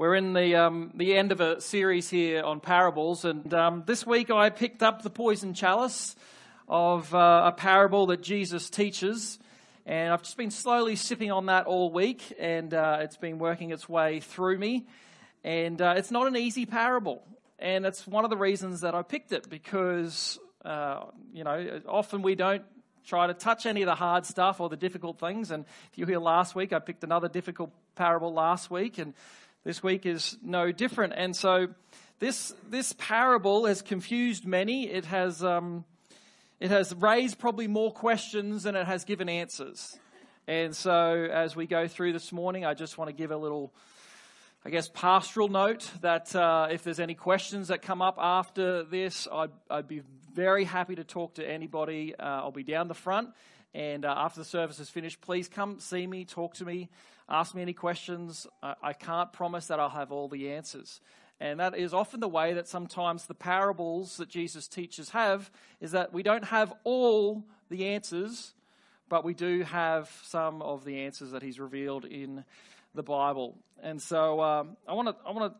We're in the, um, the end of a series here on parables, and um, this week I picked up the poison chalice of uh, a parable that Jesus teaches, and I've just been slowly sipping on that all week, and uh, it's been working its way through me. And uh, it's not an easy parable, and it's one of the reasons that I picked it because, uh, you know, often we don't try to touch any of the hard stuff or the difficult things. And if you here last week, I picked another difficult parable last week, and this week is no different. And so this, this parable has confused many. It has, um, it has raised probably more questions than it has given answers. And so as we go through this morning, I just want to give a little, I guess, pastoral note that uh, if there's any questions that come up after this, I'd, I'd be very happy to talk to anybody. Uh, I'll be down the front. And uh, after the service is finished, please come see me, talk to me. Ask me any questions. I, I can't promise that I'll have all the answers. And that is often the way that sometimes the parables that Jesus teaches have, is that we don't have all the answers, but we do have some of the answers that he's revealed in the Bible. And so um, I want to I want to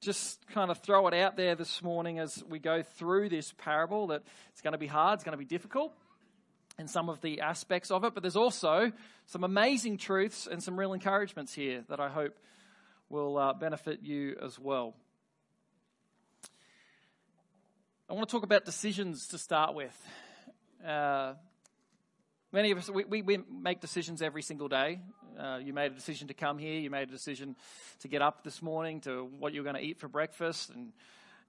just kind of throw it out there this morning as we go through this parable that it's going to be hard, it's going to be difficult and some of the aspects of it, but there's also some amazing truths and some real encouragements here that I hope will uh, benefit you as well. I want to talk about decisions to start with. Uh, many of us, we, we, we, make decisions every single day. Uh, you made a decision to come here. You made a decision to get up this morning to what you're going to eat for breakfast and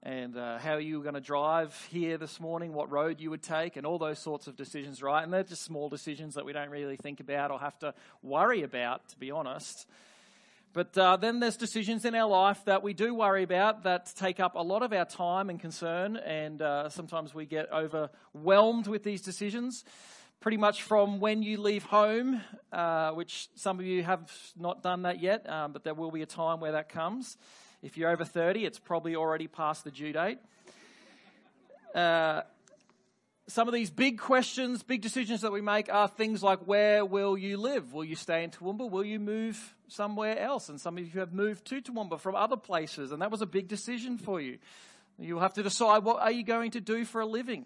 and uh, how you were going to drive here this morning, what road you would take, and all those sorts of decisions, right? And they're just small decisions that we don't really think about or have to worry about, to be honest. But uh, then there's decisions in our life that we do worry about that take up a lot of our time and concern, and uh, sometimes we get overwhelmed with these decisions. Pretty much from when you leave home, uh, which some of you have not done that yet, um, but there will be a time where that comes. If you're over 30, it's probably already past the due date. Uh, some of these big questions, big decisions that we make are things like where will you live? Will you stay in Toowoomba? Will you move somewhere else? And some of you have moved to Toowoomba from other places, and that was a big decision for you. You'll have to decide what are you going to do for a living?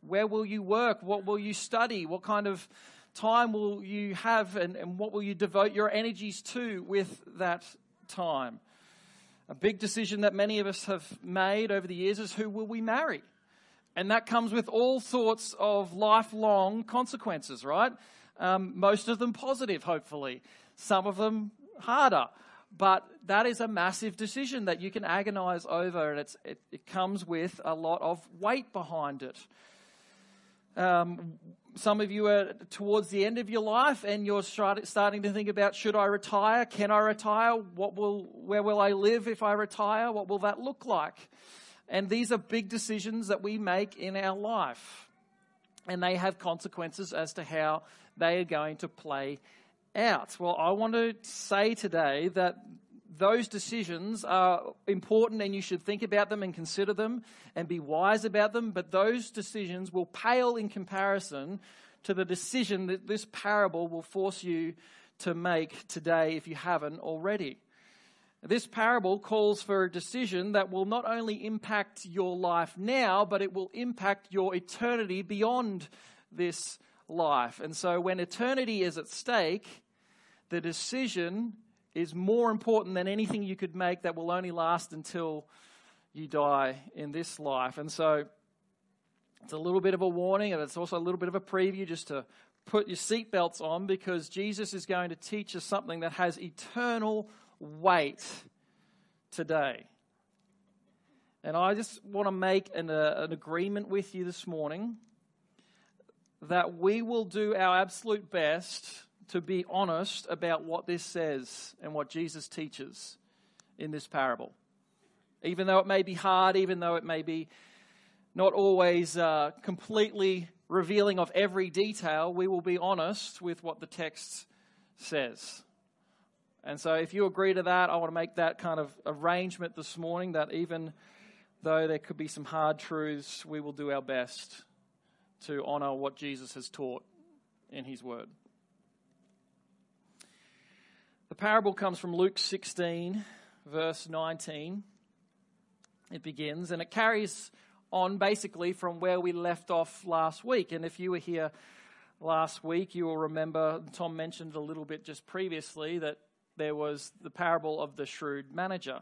Where will you work? What will you study? What kind of time will you have, and, and what will you devote your energies to with that time? A big decision that many of us have made over the years is who will we marry? And that comes with all sorts of lifelong consequences, right? Um, most of them positive, hopefully. Some of them harder. But that is a massive decision that you can agonize over, and it, it comes with a lot of weight behind it. Um, some of you are towards the end of your life and you're starting to think about should I retire? Can I retire? What will, where will I live if I retire? What will that look like? And these are big decisions that we make in our life. And they have consequences as to how they are going to play out. Well, I want to say today that those decisions are important and you should think about them and consider them and be wise about them, but those decisions will pale in comparison to the decision that this parable will force you to make today if you haven't already. This parable calls for a decision that will not only impact your life now, but it will impact your eternity beyond this life. And so when eternity is at stake, the decision is more important than anything you could make that will only last until you die in this life. And so it's a little bit of a warning, and it's also a little bit of a preview just to put your seatbelts on because Jesus is going to teach us something that has eternal weight today. And I just want to make an, uh, an agreement with you this morning that we will do our absolute best to be honest about what this says and what Jesus teaches in this parable. Even though it may be hard, even though it may be not always uh, completely revealing of every detail, we will be honest with what the text says. And so, if you agree to that, I want to make that kind of arrangement this morning that even though there could be some hard truths, we will do our best to honor what Jesus has taught in his word. The parable comes from Luke 16, verse 19, it begins, and it carries on basically from where we left off last week. And if you were here last week, you will remember Tom mentioned a little bit just previously that there was the parable of the shrewd manager.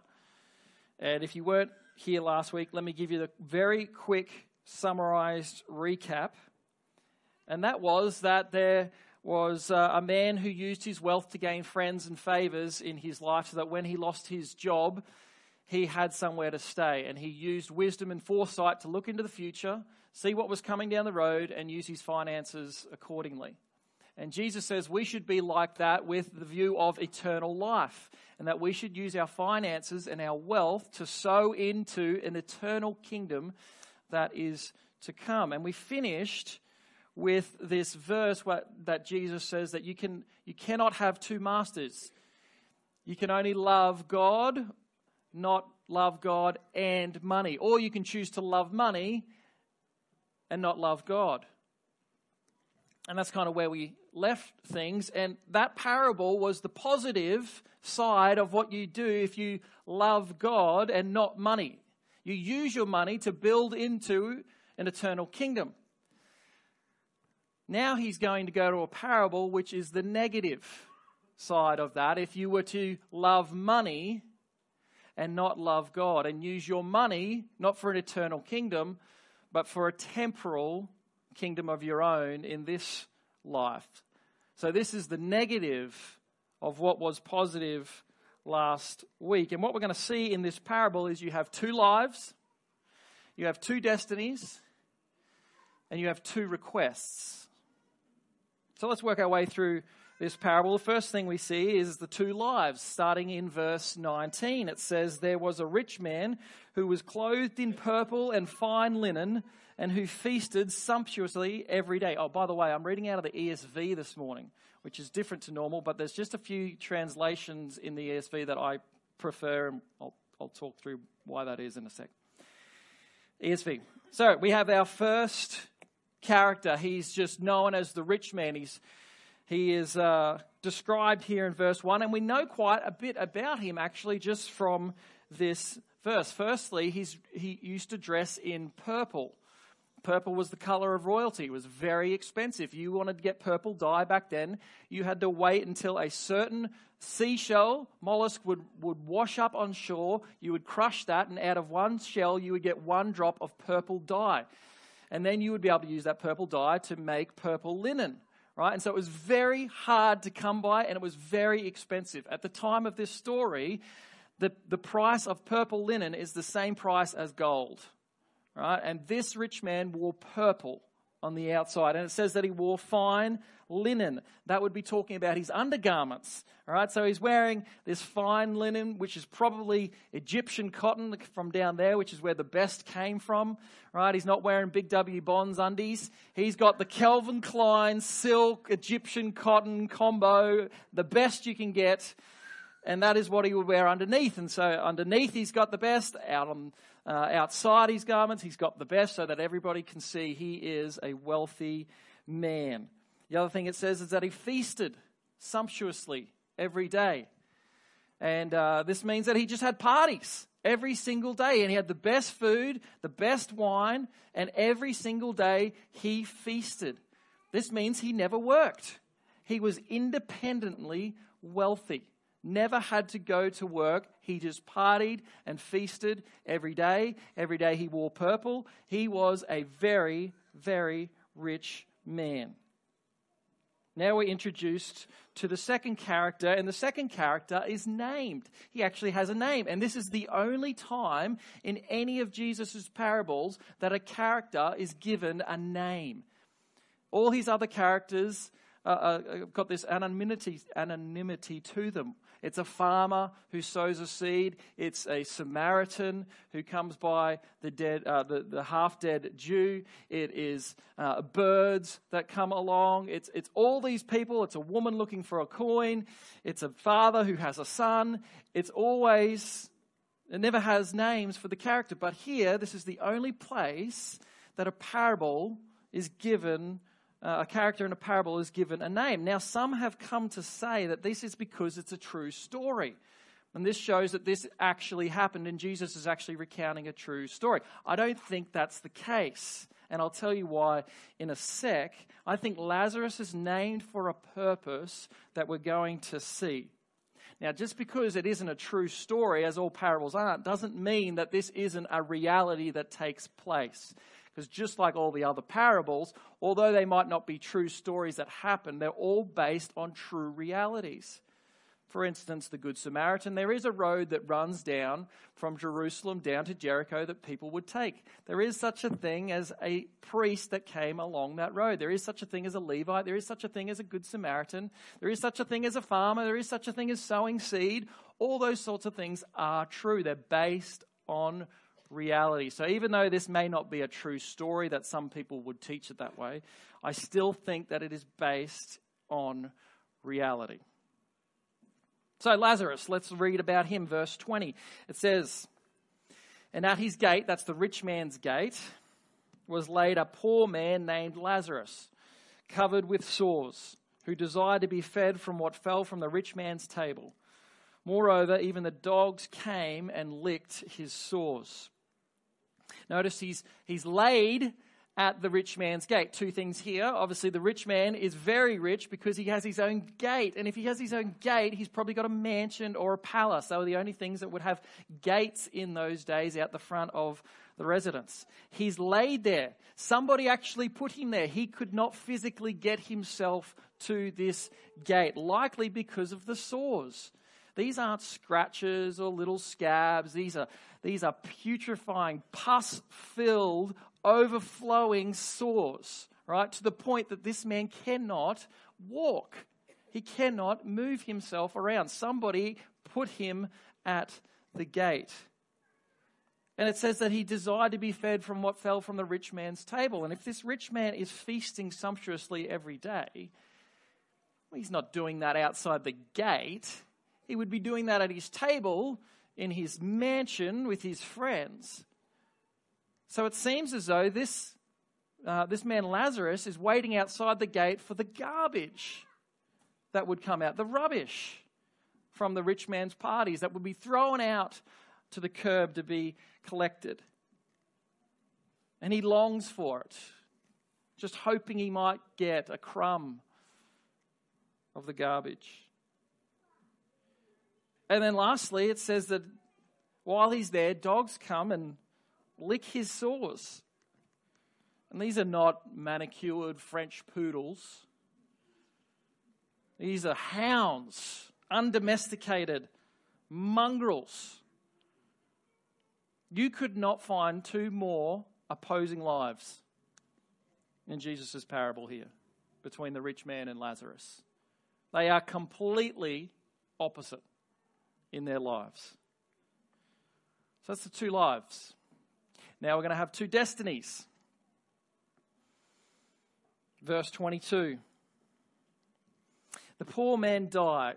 And if you weren't here last week, let me give you the very quick summarized recap. And that was that there was uh, a man who used his wealth to gain friends and favors in his life so that when he lost his job, he had somewhere to stay. And he used wisdom and foresight to look into the future, see what was coming down the road, and use his finances accordingly. And Jesus says we should be like that with the view of eternal life, and that we should use our finances and our wealth to sow into an eternal kingdom that is to come. And we finished with this verse that Jesus says that you, can, you cannot have two masters. You can only love God, not love God and money. Or you can choose to love money and not love God. And that's kind of where we left things. And that parable was the positive side of what you do if you love God and not money. You use your money to build into an eternal kingdom. Now he's going to go to a parable which is the negative side of that. If you were to love money and not love God and use your money not for an eternal kingdom, but for a temporal kingdom of your own in this life. So, this is the negative of what was positive last week. And what we're going to see in this parable is you have two lives, you have two destinies, and you have two requests. So let's work our way through this parable. The first thing we see is the two lives, starting in verse 19. It says, There was a rich man who was clothed in purple and fine linen and who feasted sumptuously every day. Oh, by the way, I'm reading out of the ESV this morning which is different to normal, but there's just a few translations in the ESV that I prefer, and I'll, I'll talk through why that is in a sec. ESV. So we have our first character. He's just known as the rich man. He's he is uh, described here in verse 1, and we know quite a bit about him actually just from this verse. Firstly, he's, he used to dress in purple. Purple was the color of royalty. It was very expensive. You wanted to get purple dye back then, you had to wait until a certain seashell mollusk would, would wash up on shore. You would crush that, and out of one shell, you would get one drop of purple dye. And then you would be able to use that purple dye to make purple linen. Right? And so it was very hard to come by and it was very expensive. At the time of this story, the, the price of purple linen is the same price as gold right? And this rich man wore purple on the outside. And it says that he wore fine linen. That would be talking about his undergarments. All right, so he's wearing this fine linen, which is probably Egyptian cotton from down there, which is where the best came from. Right, he's not wearing Big W Bonds undies. He's got the Calvin Klein silk Egyptian cotton combo, the best you can get. And that is what he would wear underneath. And so underneath, he's got the best. Out on uh, outside his garments, he's got the best so that everybody can see he is a wealthy man. The other thing it says is that he feasted sumptuously every day. And uh, this means that he just had parties every single day. And he had the best food, the best wine, and every single day he feasted. This means he never worked. He was independently wealthy never had to go to work. He just partied and feasted every day. Every day he wore purple. He was a very, very rich man. Now we're introduced to the second character, and the second character is named. He actually has a name, and this is the only time in any of Jesus' parables that a character is given a name. All his other characters uh, uh, got this anonymity, anonymity to them. It's a farmer who sows a seed. It's a Samaritan who comes by the dead, uh, the, the half dead Jew. It is uh, birds that come along. It's, it's all these people. It's a woman looking for a coin. It's a father who has a son. It's always, it never has names for the character. But here, this is the only place that a parable is given uh, a character in a parable is given a name. Now, some have come to say that this is because it's a true story. And this shows that this actually happened and Jesus is actually recounting a true story. I don't think that's the case. And I'll tell you why in a sec. I think Lazarus is named for a purpose that we're going to see. Now, just because it isn't a true story, as all parables aren't, doesn't mean that this isn't a reality that takes place. Because just like all the other parables, although they might not be true stories that happen, they're all based on true realities. For instance, the Good Samaritan, there is a road that runs down from Jerusalem down to Jericho that people would take. There is such a thing as a priest that came along that road. There is such a thing as a Levite. There is such a thing as a Good Samaritan. There is such a thing as a farmer. There is such a thing as sowing seed. All those sorts of things are true. They're based on reality. So even though this may not be a true story that some people would teach it that way, I still think that it is based on reality. So Lazarus, let's read about him, verse 20. It says, And at his gate, that's the rich man's gate, was laid a poor man named Lazarus, covered with sores, who desired to be fed from what fell from the rich man's table. Moreover, even the dogs came and licked his sores. Notice he's, he's laid at the rich man's gate. Two things here. Obviously, the rich man is very rich because he has his own gate. And if he has his own gate, he's probably got a mansion or a palace. They were the only things that would have gates in those days out the front of the residence. He's laid there. Somebody actually put him there. He could not physically get himself to this gate, likely because of the sores. These aren't scratches or little scabs. These are, these are putrefying, pus filled, overflowing sores, right? To the point that this man cannot walk. He cannot move himself around. Somebody put him at the gate. And it says that he desired to be fed from what fell from the rich man's table. And if this rich man is feasting sumptuously every day, well, he's not doing that outside the gate. He would be doing that at his table in his mansion with his friends. So it seems as though this, uh, this man Lazarus is waiting outside the gate for the garbage that would come out, the rubbish from the rich man's parties that would be thrown out to the curb to be collected. And he longs for it, just hoping he might get a crumb of the garbage. And then lastly, it says that while he's there, dogs come and lick his sores. And these are not manicured French poodles. These are hounds, undomesticated mongrels. You could not find two more opposing lives in Jesus' parable here between the rich man and Lazarus. They are completely opposite in their lives. So that's the two lives. Now we're going to have two destinies. Verse 22. The poor man died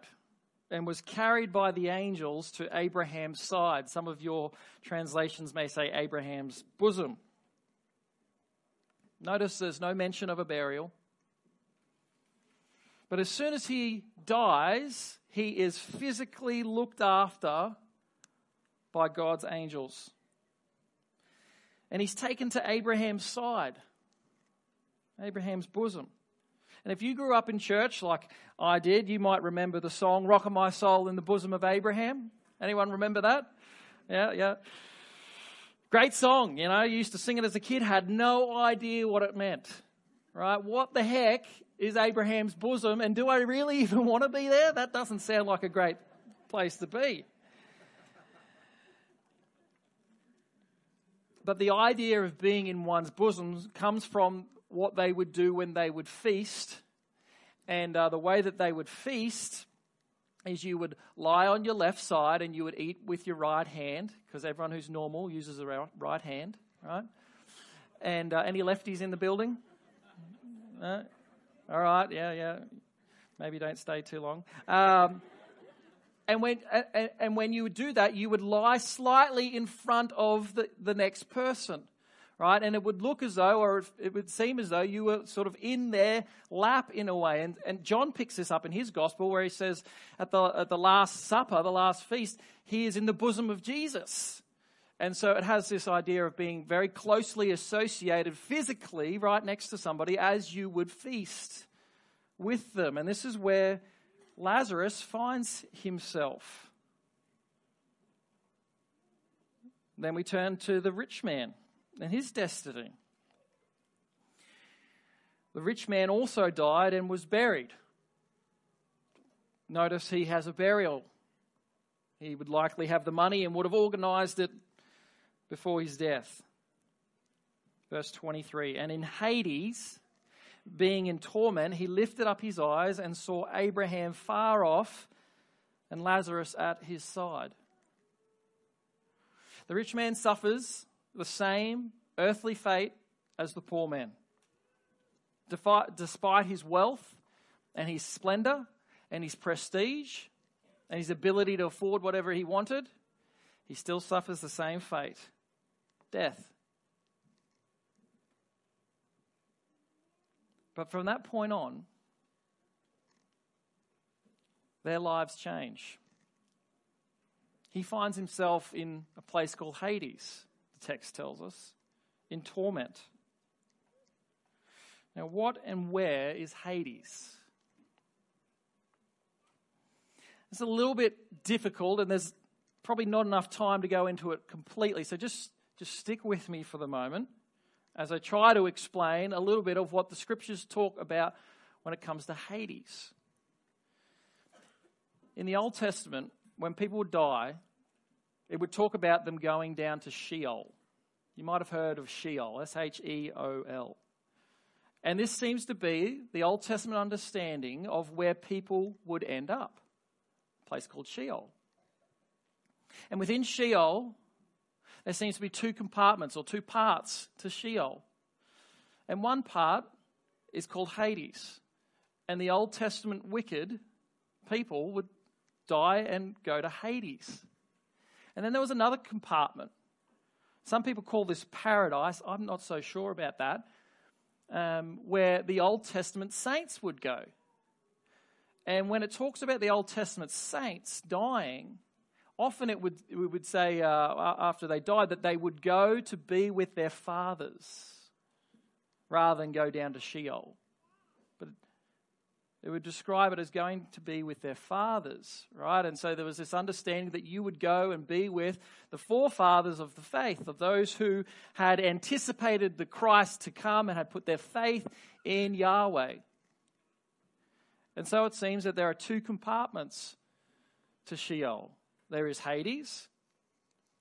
and was carried by the angels to Abraham's side. Some of your translations may say Abraham's bosom. Notice there's no mention of a burial. But as soon as he dies, he is physically looked after by God's angels. And he's taken to Abraham's side, Abraham's bosom. And if you grew up in church like I did, you might remember the song Rock of My Soul in the Bosom of Abraham. Anyone remember that? Yeah, yeah. Great song, you know, used to sing it as a kid, had no idea what it meant. Right? What the heck is Abraham's bosom, and do I really even want to be there? That doesn't sound like a great place to be. But the idea of being in one's bosom comes from what they would do when they would feast. And uh, the way that they would feast is you would lie on your left side and you would eat with your right hand, because everyone who's normal uses the right hand, right? And uh, any lefties in the building? Uh, all right, yeah, yeah. Maybe don't stay too long. Um, and when and, and, when you would do that, you would lie slightly in front of the, the next person, right? And it would look as though, or it would seem as though you were sort of in their lap in a way. And, and John picks this up in his gospel where he says at the, at the Last Supper, the last feast, he is in the bosom of Jesus. And so it has this idea of being very closely associated physically right next to somebody as you would feast with them. And this is where Lazarus finds himself. Then we turn to the rich man and his destiny. The rich man also died and was buried. Notice he has a burial. He would likely have the money and would have organized it before his death. Verse 23 And in Hades, being in torment, he lifted up his eyes and saw Abraham far off and Lazarus at his side. The rich man suffers the same earthly fate as the poor man. Despite his wealth and his splendor and his prestige and his ability to afford whatever he wanted, he still suffers the same fate death. But from that point on, their lives change. He finds himself in a place called Hades, the text tells us, in torment. Now, what and where is Hades? It's a little bit difficult, and there's probably not enough time to go into it completely. So just just stick with me for the moment as I try to explain a little bit of what the scriptures talk about when it comes to Hades. In the Old Testament, when people would die, it would talk about them going down to Sheol. You might have heard of Sheol, S H E O L. And this seems to be the Old Testament understanding of where people would end up a place called Sheol. And within Sheol, there seems to be two compartments or two parts to Sheol. And one part is called Hades. And the Old Testament wicked people would die and go to Hades. And then there was another compartment. Some people call this paradise. I'm not so sure about that. Um, where the Old Testament saints would go. And when it talks about the Old Testament saints dying, often it would, we would say uh, after they died that they would go to be with their fathers rather than go down to Sheol. But they would describe it as going to be with their fathers, right? And so there was this understanding that you would go and be with the forefathers of the faith, of those who had anticipated the Christ to come and had put their faith in Yahweh. And so it seems that there are two compartments to Sheol there is Hades,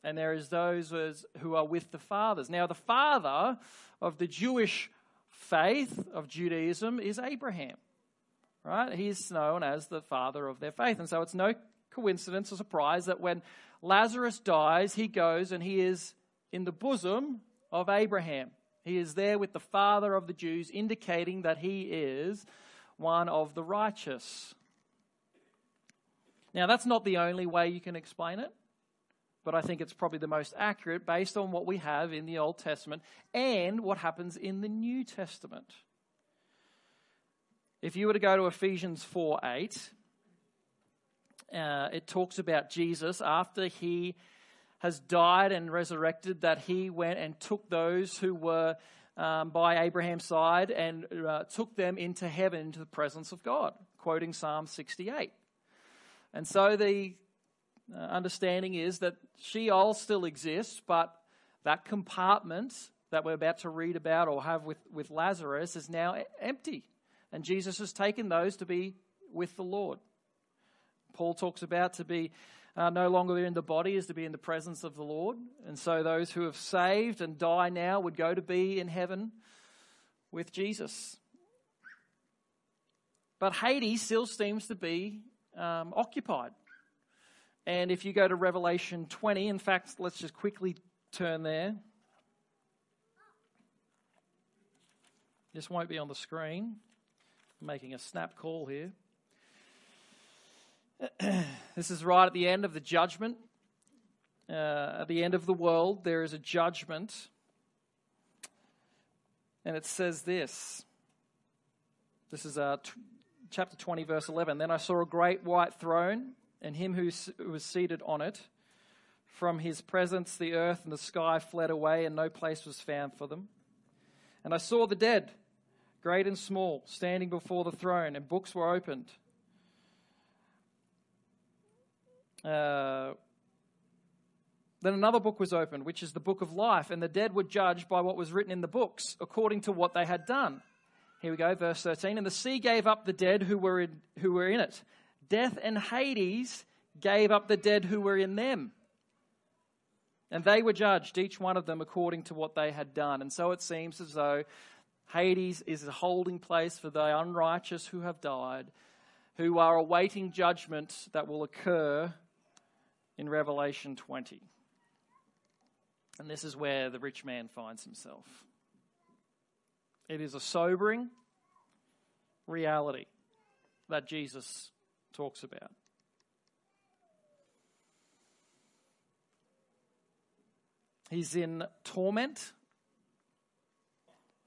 and there is those who are with the fathers. Now, the father of the Jewish faith of Judaism is Abraham, right? He's known as the father of their faith. And so it's no coincidence or surprise that when Lazarus dies, he goes and he is in the bosom of Abraham. He is there with the father of the Jews, indicating that he is one of the righteous. Now, that's not the only way you can explain it, but I think it's probably the most accurate based on what we have in the Old Testament and what happens in the New Testament. If you were to go to Ephesians 4 8, uh, it talks about Jesus after he has died and resurrected, that he went and took those who were um, by Abraham's side and uh, took them into heaven, into the presence of God, quoting Psalm 68. And so the uh, understanding is that Sheol still exists, but that compartment that we're about to read about or have with, with Lazarus is now empty. And Jesus has taken those to be with the Lord. Paul talks about to be uh, no longer in the body is to be in the presence of the Lord. And so those who have saved and die now would go to be in heaven with Jesus. But Hades still seems to be um, occupied. And if you go to Revelation 20, in fact, let's just quickly turn there. This won't be on the screen. I'm making a snap call here. this is right at the end of the judgment. Uh, at the end of the world, there is a judgment. And it says this. This is uh, chapter 20, verse 11. Then I saw a great white throne, and him who was seated on it. From his presence, the earth and the sky fled away, and no place was found for them. And I saw the dead, great and small, standing before the throne, and books were opened. Uh, then another book was opened, which is the book of life, and the dead were judged by what was written in the books, according to what they had done. Here we go, verse 13. And the sea gave up the dead who were in, who were in it. Death and Hades gave up the dead who were in them. And they were judged, each one of them according to what they had done. And so it seems as though Hades is a holding place for the unrighteous who have died, who are awaiting judgment that will occur in Revelation 20. And this is where the rich man finds himself. It is a sobering reality that Jesus talks about. He's in torment.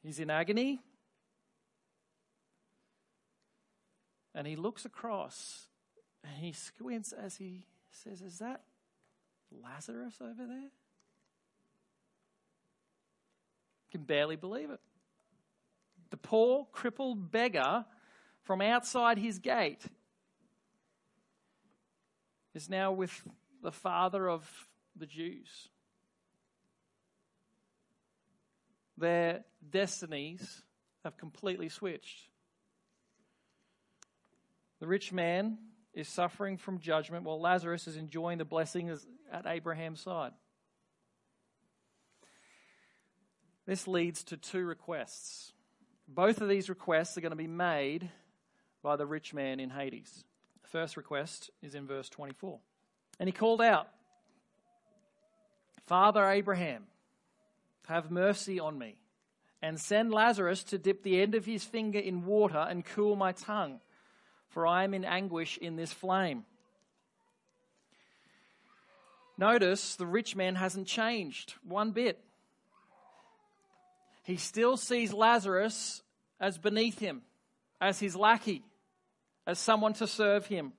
He's in agony. And he looks across and he squints as he says, Is that Lazarus over there? Can barely believe it. The poor, crippled beggar from outside his gate is now with the father of the Jews. Their destinies have completely switched. The rich man is suffering from judgment while Lazarus is enjoying the blessings at Abraham's side. This leads to two requests. Both of these requests are going to be made by the rich man in Hades. The first request is in verse 24. And he called out, Father Abraham, have mercy on me, and send Lazarus to dip the end of his finger in water and cool my tongue, for I am in anguish in this flame. Notice the rich man hasn't changed one bit he still sees Lazarus as beneath him, as his lackey, as someone to serve him.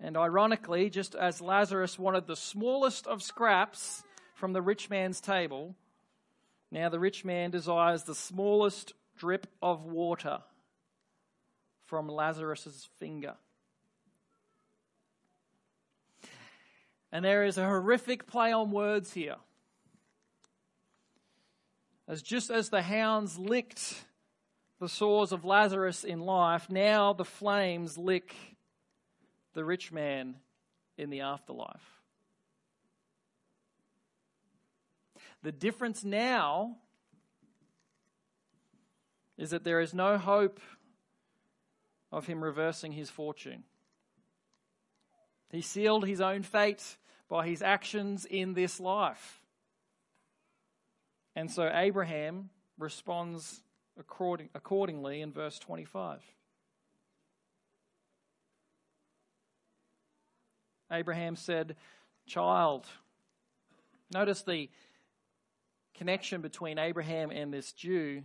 And ironically, just as Lazarus wanted the smallest of scraps from the rich man's table, now the rich man desires the smallest drip of water from Lazarus's finger. And there is a horrific play on words here. As just as the hounds licked the sores of Lazarus in life, now the flames lick the rich man in the afterlife. The difference now is that there is no hope of him reversing his fortune. He sealed his own fate by his actions in this life. And so Abraham responds according, accordingly in verse 25. Abraham said, Child. Notice the connection between Abraham and this Jew.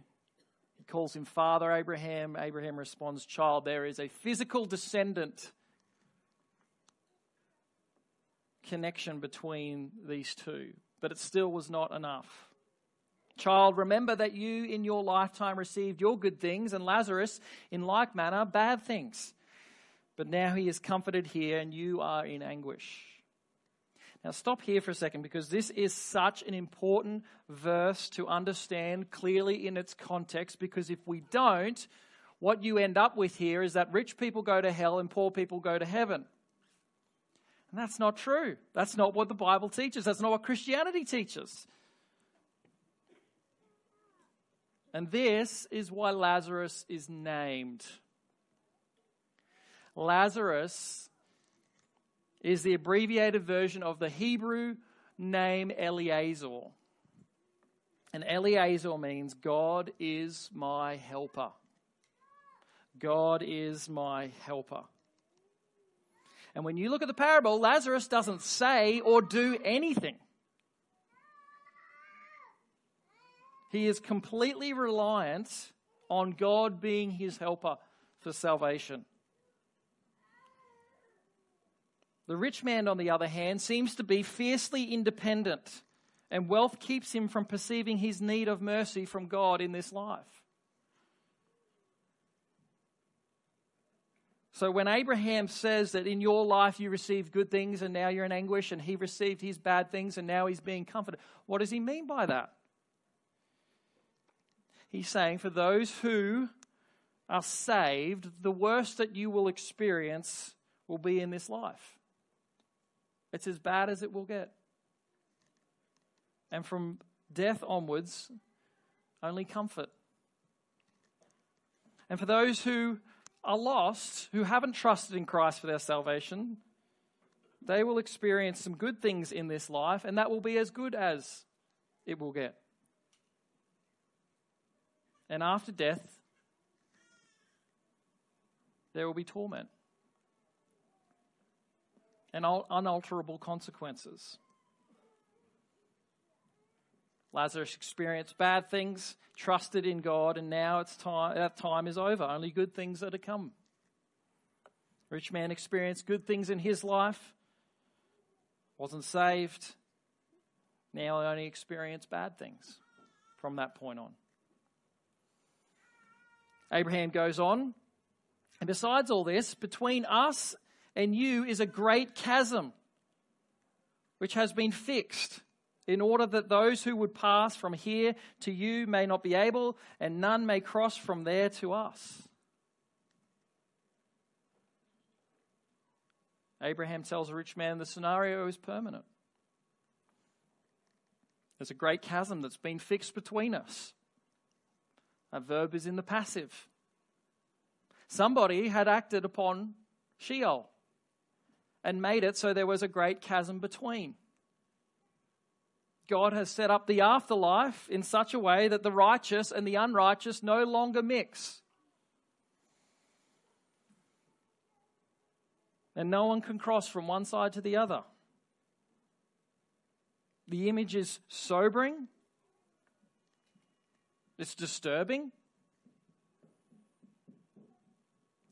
He calls him Father Abraham. Abraham responds, Child. There is a physical descendant connection between these two, but it still was not enough. Child, remember that you in your lifetime received your good things, and Lazarus, in like manner, bad things. But now he is comforted here, and you are in anguish. Now, stop here for a second because this is such an important verse to understand clearly in its context. Because if we don't, what you end up with here is that rich people go to hell and poor people go to heaven. And that's not true. That's not what the Bible teaches. That's not what Christianity teaches. And this is why Lazarus is named. Lazarus is the abbreviated version of the Hebrew name Eleazar. And Eleazar means God is my helper. God is my helper. And when you look at the parable, Lazarus doesn't say or do anything. He is completely reliant on God being his helper for salvation. The rich man, on the other hand, seems to be fiercely independent, and wealth keeps him from perceiving his need of mercy from God in this life. So when Abraham says that in your life you received good things and now you're in anguish, and he received his bad things and now he's being comforted, what does he mean by that? He's saying for those who are saved, the worst that you will experience will be in this life. It's as bad as it will get. And from death onwards, only comfort. And for those who are lost, who haven't trusted in Christ for their salvation, they will experience some good things in this life, and that will be as good as it will get. And after death, there will be torment and unalterable consequences. Lazarus experienced bad things, trusted in God, and now it's time, that time is over. Only good things are to come. Rich man experienced good things in his life, wasn't saved. Now only experience bad things from that point on. Abraham goes on, and besides all this, between us and you is a great chasm which has been fixed in order that those who would pass from here to you may not be able, and none may cross from there to us. Abraham tells a rich man the scenario is permanent. There's a great chasm that's been fixed between us. A verb is in the passive. Somebody had acted upon Sheol and made it so there was a great chasm between. God has set up the afterlife in such a way that the righteous and the unrighteous no longer mix. And no one can cross from one side to the other. The image is sobering, it's disturbing,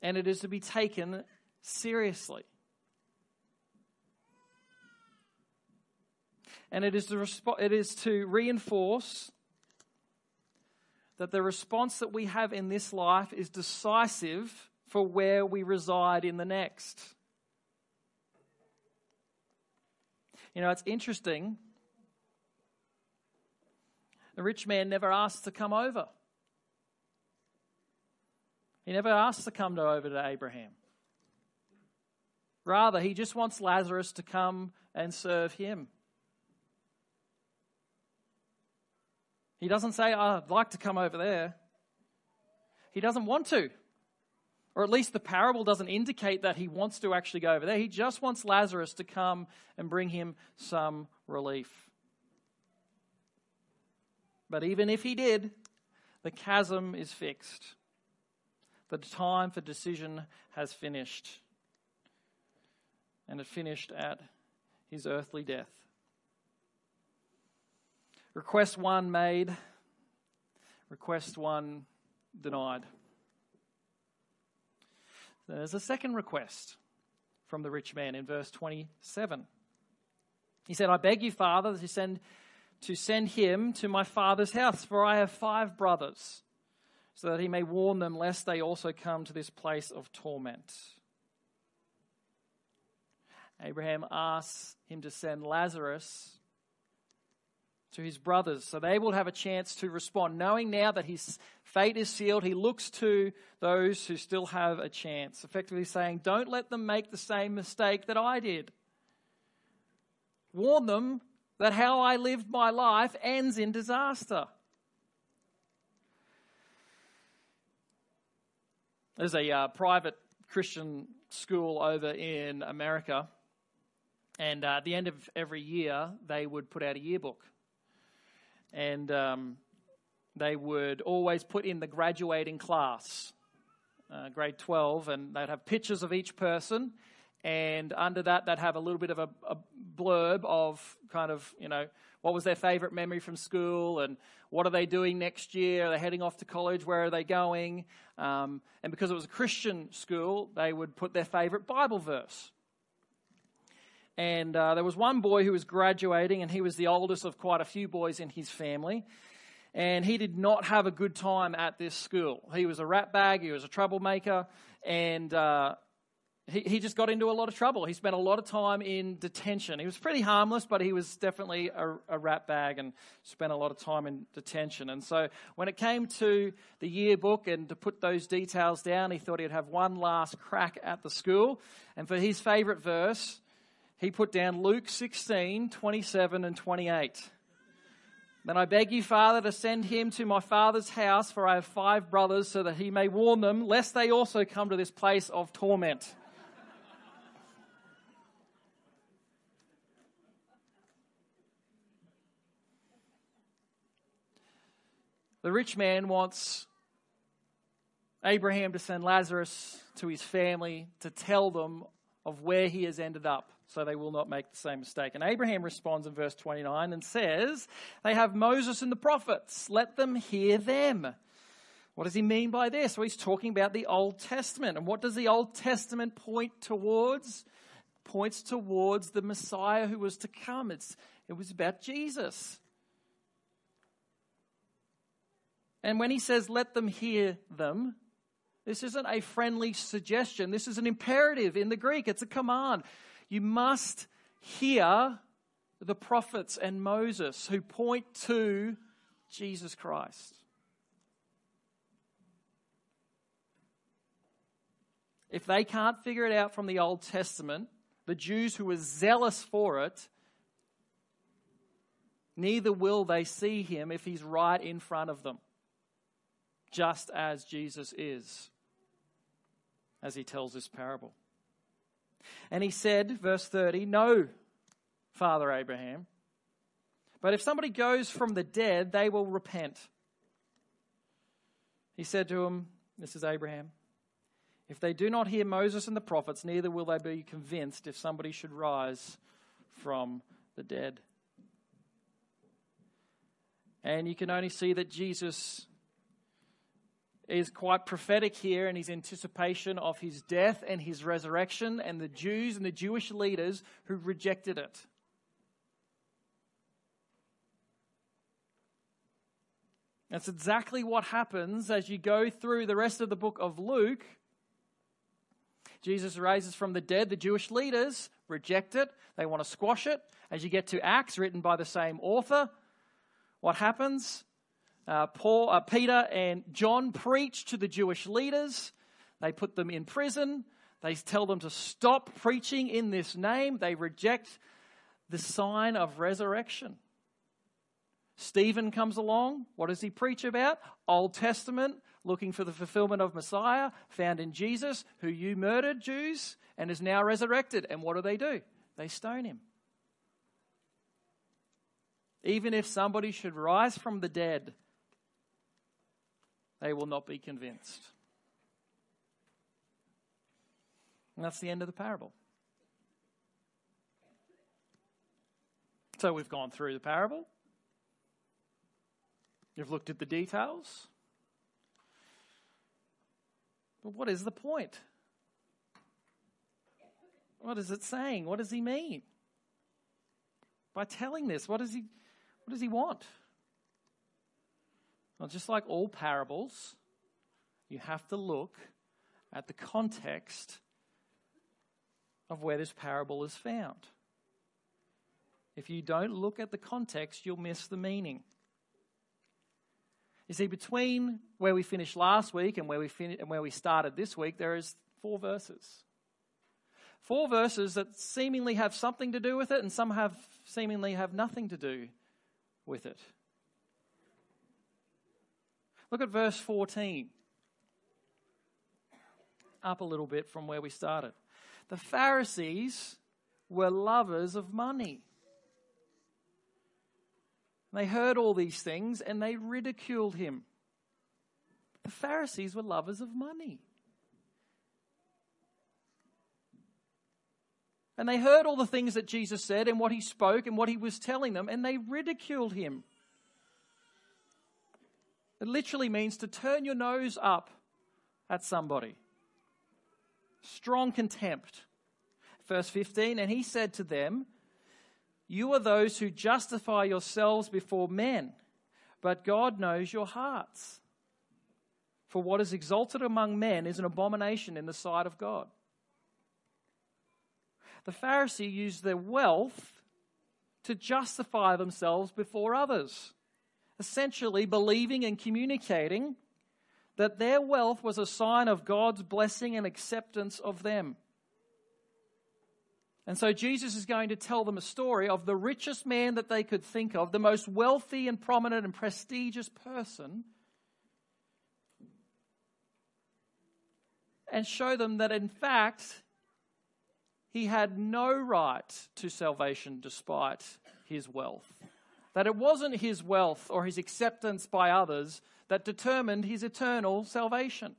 and it is to be taken seriously. And it is, to resp- it is to reinforce that the response that we have in this life is decisive for where we reside in the next. You know, it's interesting. The rich man never asked to come over. He never asked to come to, over to Abraham. Rather, he just wants Lazarus to come and serve him. He doesn't say, I'd like to come over there. He doesn't want to. Or at least the parable doesn't indicate that he wants to actually go over there. He just wants Lazarus to come and bring him some relief. But even if he did, the chasm is fixed. The time for decision has finished. And it finished at his earthly death. Request one made, request one denied. There's a second request from the rich man in verse 27. He said, I beg you, Father, to send, to send him to my father's house, for I have five brothers, so that he may warn them lest they also come to this place of torment. Abraham asks him to send Lazarus to his brothers so they will have a chance to respond. Knowing now that his fate is sealed, he looks to those who still have a chance, effectively saying, Don't let them make the same mistake that I did. Warn them that how I lived my life ends in disaster. There's a uh, private Christian school over in America, and uh, at the end of every year, they would put out a yearbook and um, they would always put in the graduating class, uh, grade 12, and they'd have pictures of each person. And under that, they'd have a little bit of a, a blurb of kind of, you know, what was their favorite memory from school and what are they doing next year? Are they heading off to college? Where are they going? Um, and because it was a Christian school, they would put their favorite Bible verse. And uh, there was one boy who was graduating, and he was the oldest of quite a few boys in his family. And he did not have a good time at this school. He was a rat bag, he was a troublemaker, and uh, he, he just got into a lot of trouble. He spent a lot of time in detention. He was pretty harmless, but he was definitely a, a rat bag and spent a lot of time in detention. And so when it came to the yearbook and to put those details down, he thought he'd have one last crack at the school. And for his favorite verse, he put down Luke 16, 27 and 28. Then I beg you, Father, to send him to my father's house, for I have five brothers, so that he may warn them, lest they also come to this place of torment. the rich man wants Abraham to send Lazarus to his family to tell them of where he has ended up so they will not make the same mistake. And Abraham responds in verse 29 and says, They have Moses and the prophets. Let them hear them. What does he mean by this? Well, he's talking about the Old Testament. And what does the Old Testament point towards? Points towards the Messiah who was to come. It's, it was about Jesus. And when he says, let them hear them, this isn't a friendly suggestion. This is an imperative in the Greek. It's a command. You must hear the prophets and Moses who point to Jesus Christ. If they can't figure it out from the Old Testament, the Jews who were zealous for it, neither will they see him if he's right in front of them, just as Jesus is, as he tells this parable. And he said, verse 30, No, Father Abraham. But if somebody goes from the dead, they will repent. He said to him, This is Abraham. If they do not hear Moses and the prophets, neither will they be convinced if somebody should rise from the dead. And you can only see that Jesus is quite prophetic here in his anticipation of his death and his resurrection and the Jews and the Jewish leaders who rejected it. That's exactly what happens as you go through the rest of the book of Luke. Jesus raises from the dead. The Jewish leaders reject it, they want to squash it. As you get to Acts, written by the same author, what happens? Uh, Paul, uh, Peter and John preach to the Jewish leaders. They put them in prison. They tell them to stop preaching in this name. They reject the sign of resurrection. Stephen comes along. What does he preach about? Old Testament, looking for the fulfillment of Messiah, found in Jesus, who you murdered, Jews, and is now resurrected. And what do they do? They stone him. Even if somebody should rise from the dead, they will not be convinced. And that's the end of the parable. So we've gone through the parable. You've looked at the details. But what is the point? What is it saying? What does he mean? By telling this, what does he what does he want? Well, just like all parables, you have to look at the context of where this parable is found. If you don't look at the context, you'll miss the meaning. You see, between where we finished last week and where we, fin- and where we started this week, there is four verses. Four verses that seemingly have something to do with it, and some have seemingly have nothing to do with it. Look at verse 14. Up a little bit from where we started. The Pharisees were lovers of money. They heard all these things and they ridiculed him. The Pharisees were lovers of money. And they heard all the things that Jesus said and what he spoke and what he was telling them, and they ridiculed him. It literally means to turn your nose up at somebody. Strong contempt. Verse 15, and he said to them, You are those who justify yourselves before men, but God knows your hearts. For what is exalted among men is an abomination in the sight of God. The Pharisee used their wealth to justify themselves before others, essentially believing and communicating that their wealth was a sign of God's blessing and acceptance of them. And so Jesus is going to tell them a story of the richest man that they could think of, the most wealthy and prominent and prestigious person, and show them that in fact he had no right to salvation despite his wealth. That it wasn't his wealth or his acceptance by others that determined his eternal salvation.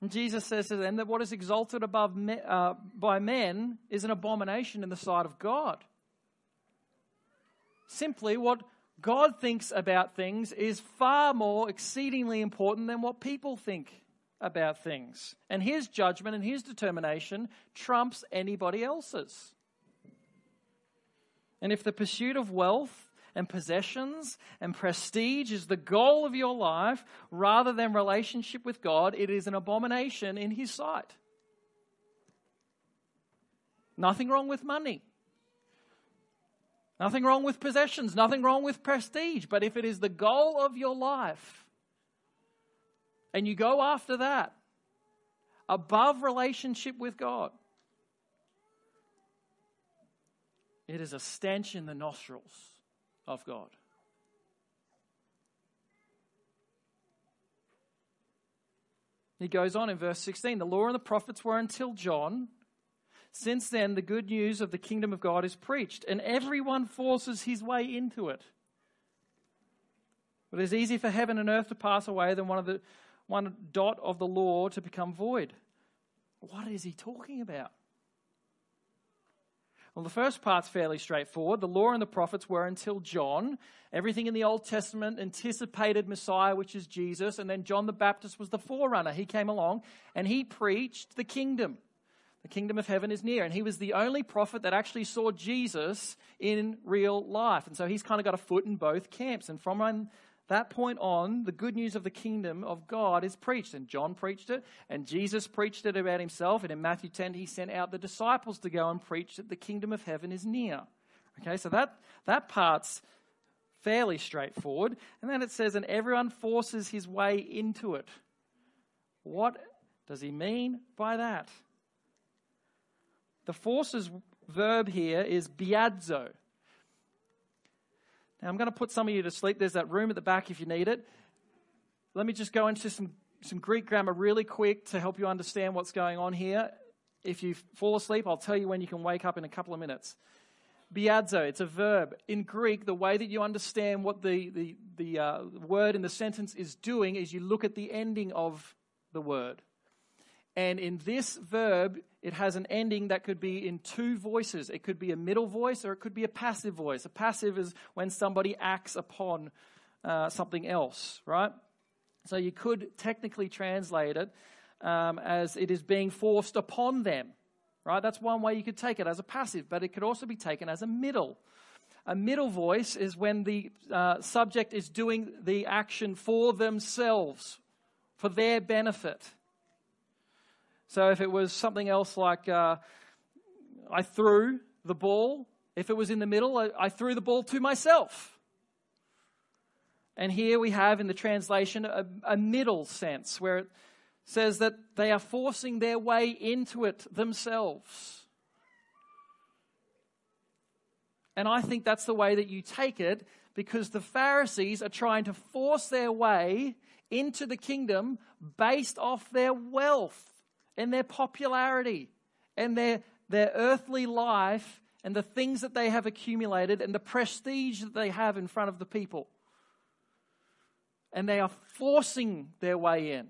And Jesus says to them that what is exalted above me, uh, by men is an abomination in the sight of God. Simply, what God thinks about things is far more exceedingly important than what people think about things. And his judgment and his determination trumps anybody else's. And if the pursuit of wealth and possessions and prestige is the goal of your life rather than relationship with God, it is an abomination in His sight. Nothing wrong with money. Nothing wrong with possessions. Nothing wrong with prestige. But if it is the goal of your life and you go after that above relationship with God, it is a stench in the nostrils of God. He goes on in verse 16 The law and the prophets were until John. Since then, the good news of the kingdom of God is preached, and everyone forces his way into it. But it is easier for heaven and earth to pass away than one, of the, one dot of the law to become void. What is he talking about? Well, the first part's fairly straightforward. The law and the prophets were until John. Everything in the Old Testament anticipated Messiah, which is Jesus. And then John the Baptist was the forerunner. He came along and he preached the kingdom. The kingdom of heaven is near. And he was the only prophet that actually saw Jesus in real life. And so he's kind of got a foot in both camps. And from that point on, the good news of the kingdom of God is preached. And John preached it, and Jesus preached it about himself. And in Matthew 10, he sent out the disciples to go and preach that the kingdom of heaven is near. Okay, so that, that part's fairly straightforward. And then it says, and everyone forces his way into it. What does he mean by that? The forces verb here is biadzo. Now, I'm going to put some of you to sleep. There's that room at the back if you need it. Let me just go into some, some Greek grammar really quick to help you understand what's going on here. If you fall asleep, I'll tell you when you can wake up in a couple of minutes. Biadzo, it's a verb. In Greek, the way that you understand what the, the, the uh, word in the sentence is doing is you look at the ending of the word. And in this verb, it has an ending that could be in two voices. It could be a middle voice or it could be a passive voice. A passive is when somebody acts upon uh, something else, right? So you could technically translate it um, as it is being forced upon them, right? That's one way you could take it as a passive, but it could also be taken as a middle. A middle voice is when the uh, subject is doing the action for themselves, for their benefit. So if it was something else like uh, I threw the ball, if it was in the middle, I, I threw the ball to myself. And here we have in the translation a, a middle sense where it says that they are forcing their way into it themselves. And I think that's the way that you take it because the Pharisees are trying to force their way into the kingdom based off their wealth and their popularity and their, their earthly life and the things that they have accumulated and the prestige that they have in front of the people. And they are forcing their way in.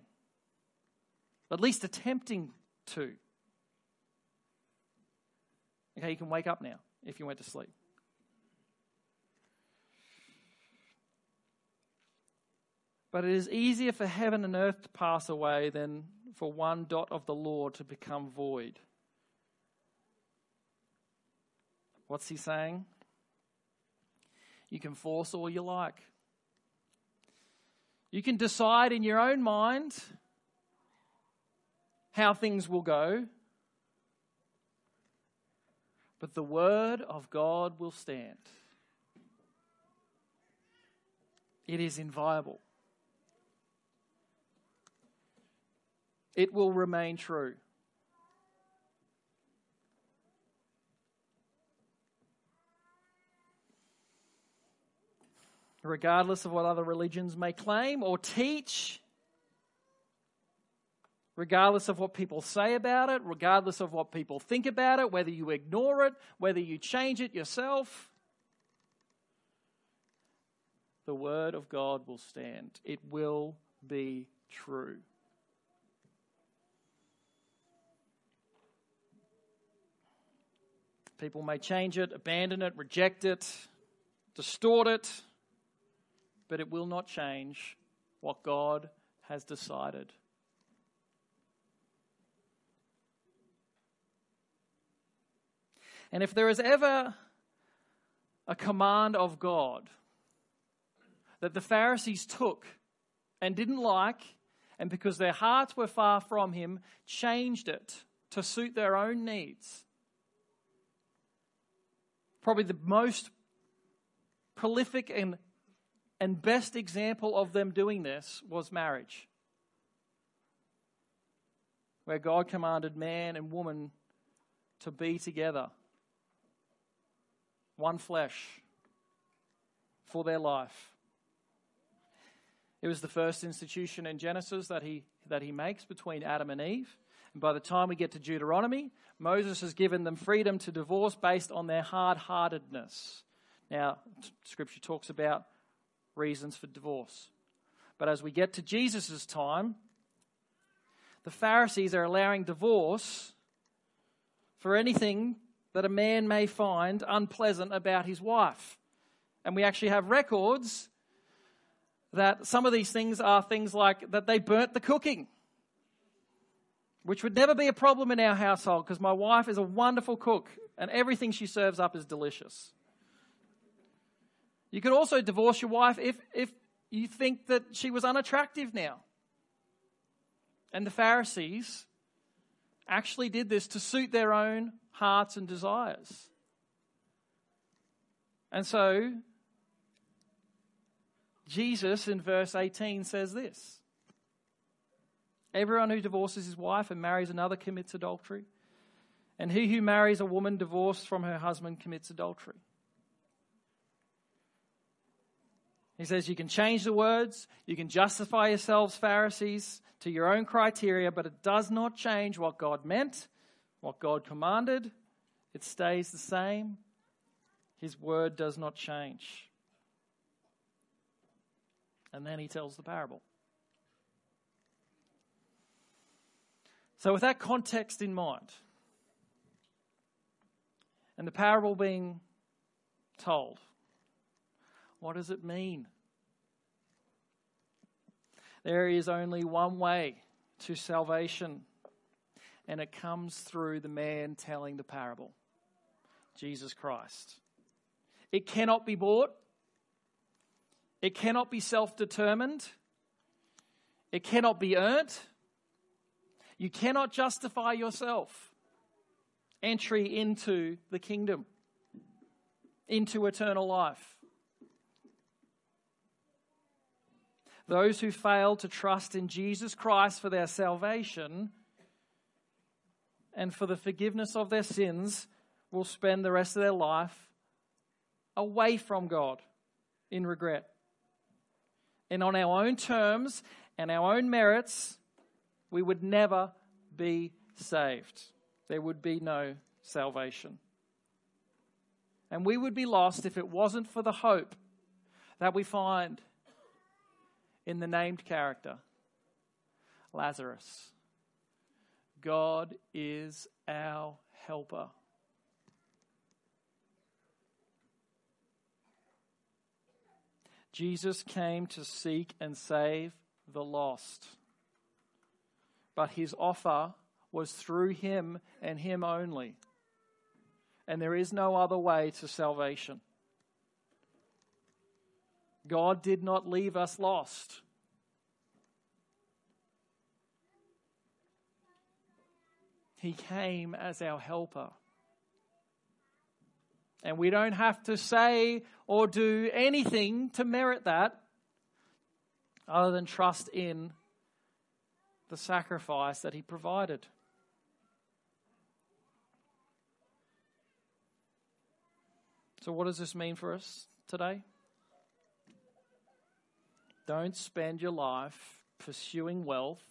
at least attempting to. Okay, you can wake up now if you went to sleep. But it is easier for heaven and earth to pass away than for one dot of the law to become void. What's he saying? You can force all you like. You can decide in your own mind how things will go. But the word of God will stand. It is inviolable. It will remain true. Regardless of what other religions may claim or teach, regardless of what people say about it, regardless of what people think about it, whether you ignore it, whether you change it yourself, the Word of God will stand. It will be true. People may change it, abandon it, reject it, distort it, but it will not change what God has decided. And if there is ever a command of God that the Pharisees took and didn't like, and because their hearts were far from Him, changed it to suit their own needs, probably the most prolific and, and best example of them doing this was marriage, where God commanded man and woman to be together, one flesh, for their life. It was the first institution in Genesis that he, that he makes between Adam and Eve. And by the time we get to Deuteronomy, Moses has given them freedom to divorce based on their hard heartedness. Now, Scripture talks about reasons for divorce. But as we get to Jesus' time, the Pharisees are allowing divorce for anything that a man may find unpleasant about his wife. And we actually have records that some of these things are things like that they burnt the cooking which would never be a problem in our household because my wife is a wonderful cook and everything she serves up is delicious. You could also divorce your wife if, if you think that she was unattractive now. And the Pharisees actually did this to suit their own hearts and desires. And so, Jesus in verse 18 says this Everyone who divorces his wife and marries another commits adultery. And he who marries a woman divorced from her husband commits adultery. He says you can change the words, you can justify yourselves, Pharisees, to your own criteria, but it does not change what God meant, what God commanded. It stays the same. His word does not change. And then he tells the parable. So, with that context in mind, and the parable being told, what does it mean? There is only one way to salvation, and it comes through the man telling the parable Jesus Christ. It cannot be bought, it cannot be self determined, it cannot be earned. You cannot justify yourself entry into the kingdom, into eternal life. Those who fail to trust in Jesus Christ for their salvation and for the forgiveness of their sins will spend the rest of their life away from God in regret. And on our own terms and our own merits, we would never be saved. There would be no salvation. And we would be lost if it wasn't for the hope that we find in the named character, Lazarus. God is our helper. Jesus came to seek and save the lost. But his offer was through him and him only. And there is no other way to salvation. God did not leave us lost. He came as our helper. And we don't have to say or do anything to merit that other than trust in the sacrifice that He provided. So, what does this mean for us today? Don't spend your life pursuing wealth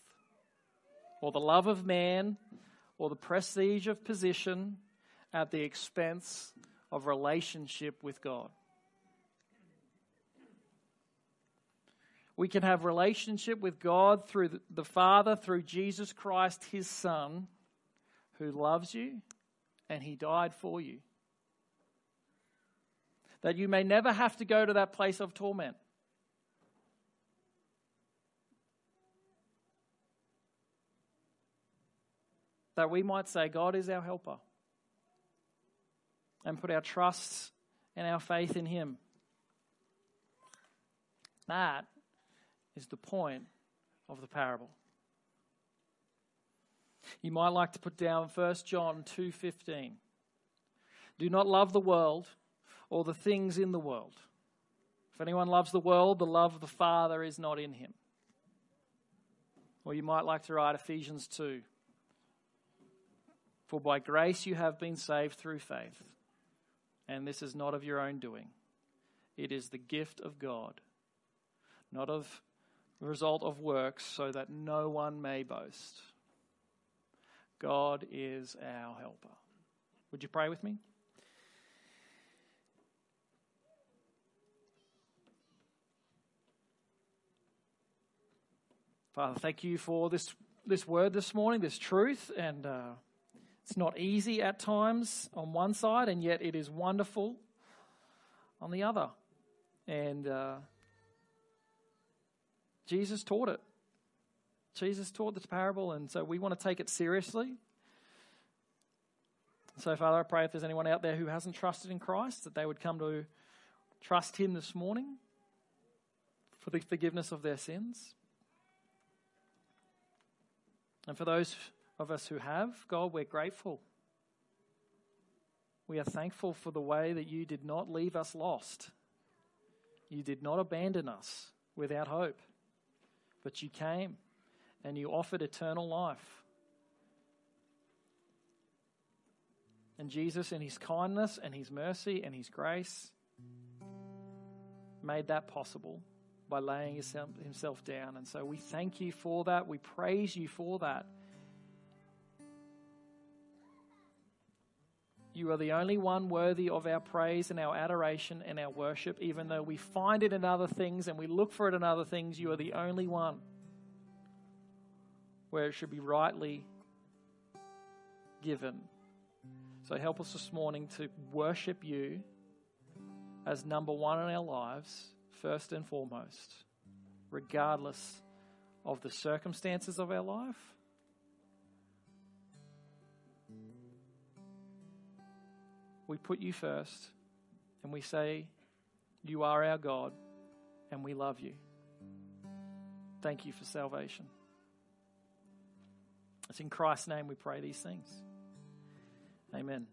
or the love of man or the prestige of position at the expense of relationship with God. We can have relationship with God through the Father, through Jesus Christ, His Son, who loves you and He died for you. That you may never have to go to that place of torment. That we might say, God is our helper and put our trust and our faith in Him. That is the point of the parable. You might like to put down 1 John 2:15. Do not love the world or the things in the world. If anyone loves the world, the love of the Father is not in him. Or you might like to write Ephesians 2. For by grace you have been saved through faith and this is not of your own doing. It is the gift of God, not of the result of works, so that no one may boast. God is our helper. Would you pray with me? Father, thank you for this, this word this morning, this truth, and. Uh, it's not easy at times on one side, and yet it is wonderful on the other. And uh, Jesus taught it. Jesus taught this parable, and so we want to take it seriously. So, Father, I pray if there's anyone out there who hasn't trusted in Christ, that they would come to trust Him this morning for the forgiveness of their sins. And for those of us who have, God, we're grateful. We are thankful for the way that you did not leave us lost. You did not abandon us without hope, but you came and you offered eternal life. And Jesus, in his kindness and his mercy and his grace, made that possible by laying himself down. And so we thank you for that. We praise you for that. You are the only one worthy of our praise and our adoration and our worship, even though we find it in other things and we look for it in other things. You are the only one where it should be rightly given. So help us this morning to worship you as number one in our lives, first and foremost, regardless of the circumstances of our life we put you first and we say, You are our God and we love you. Thank you for salvation. It's in Christ's name we pray these things. Amen.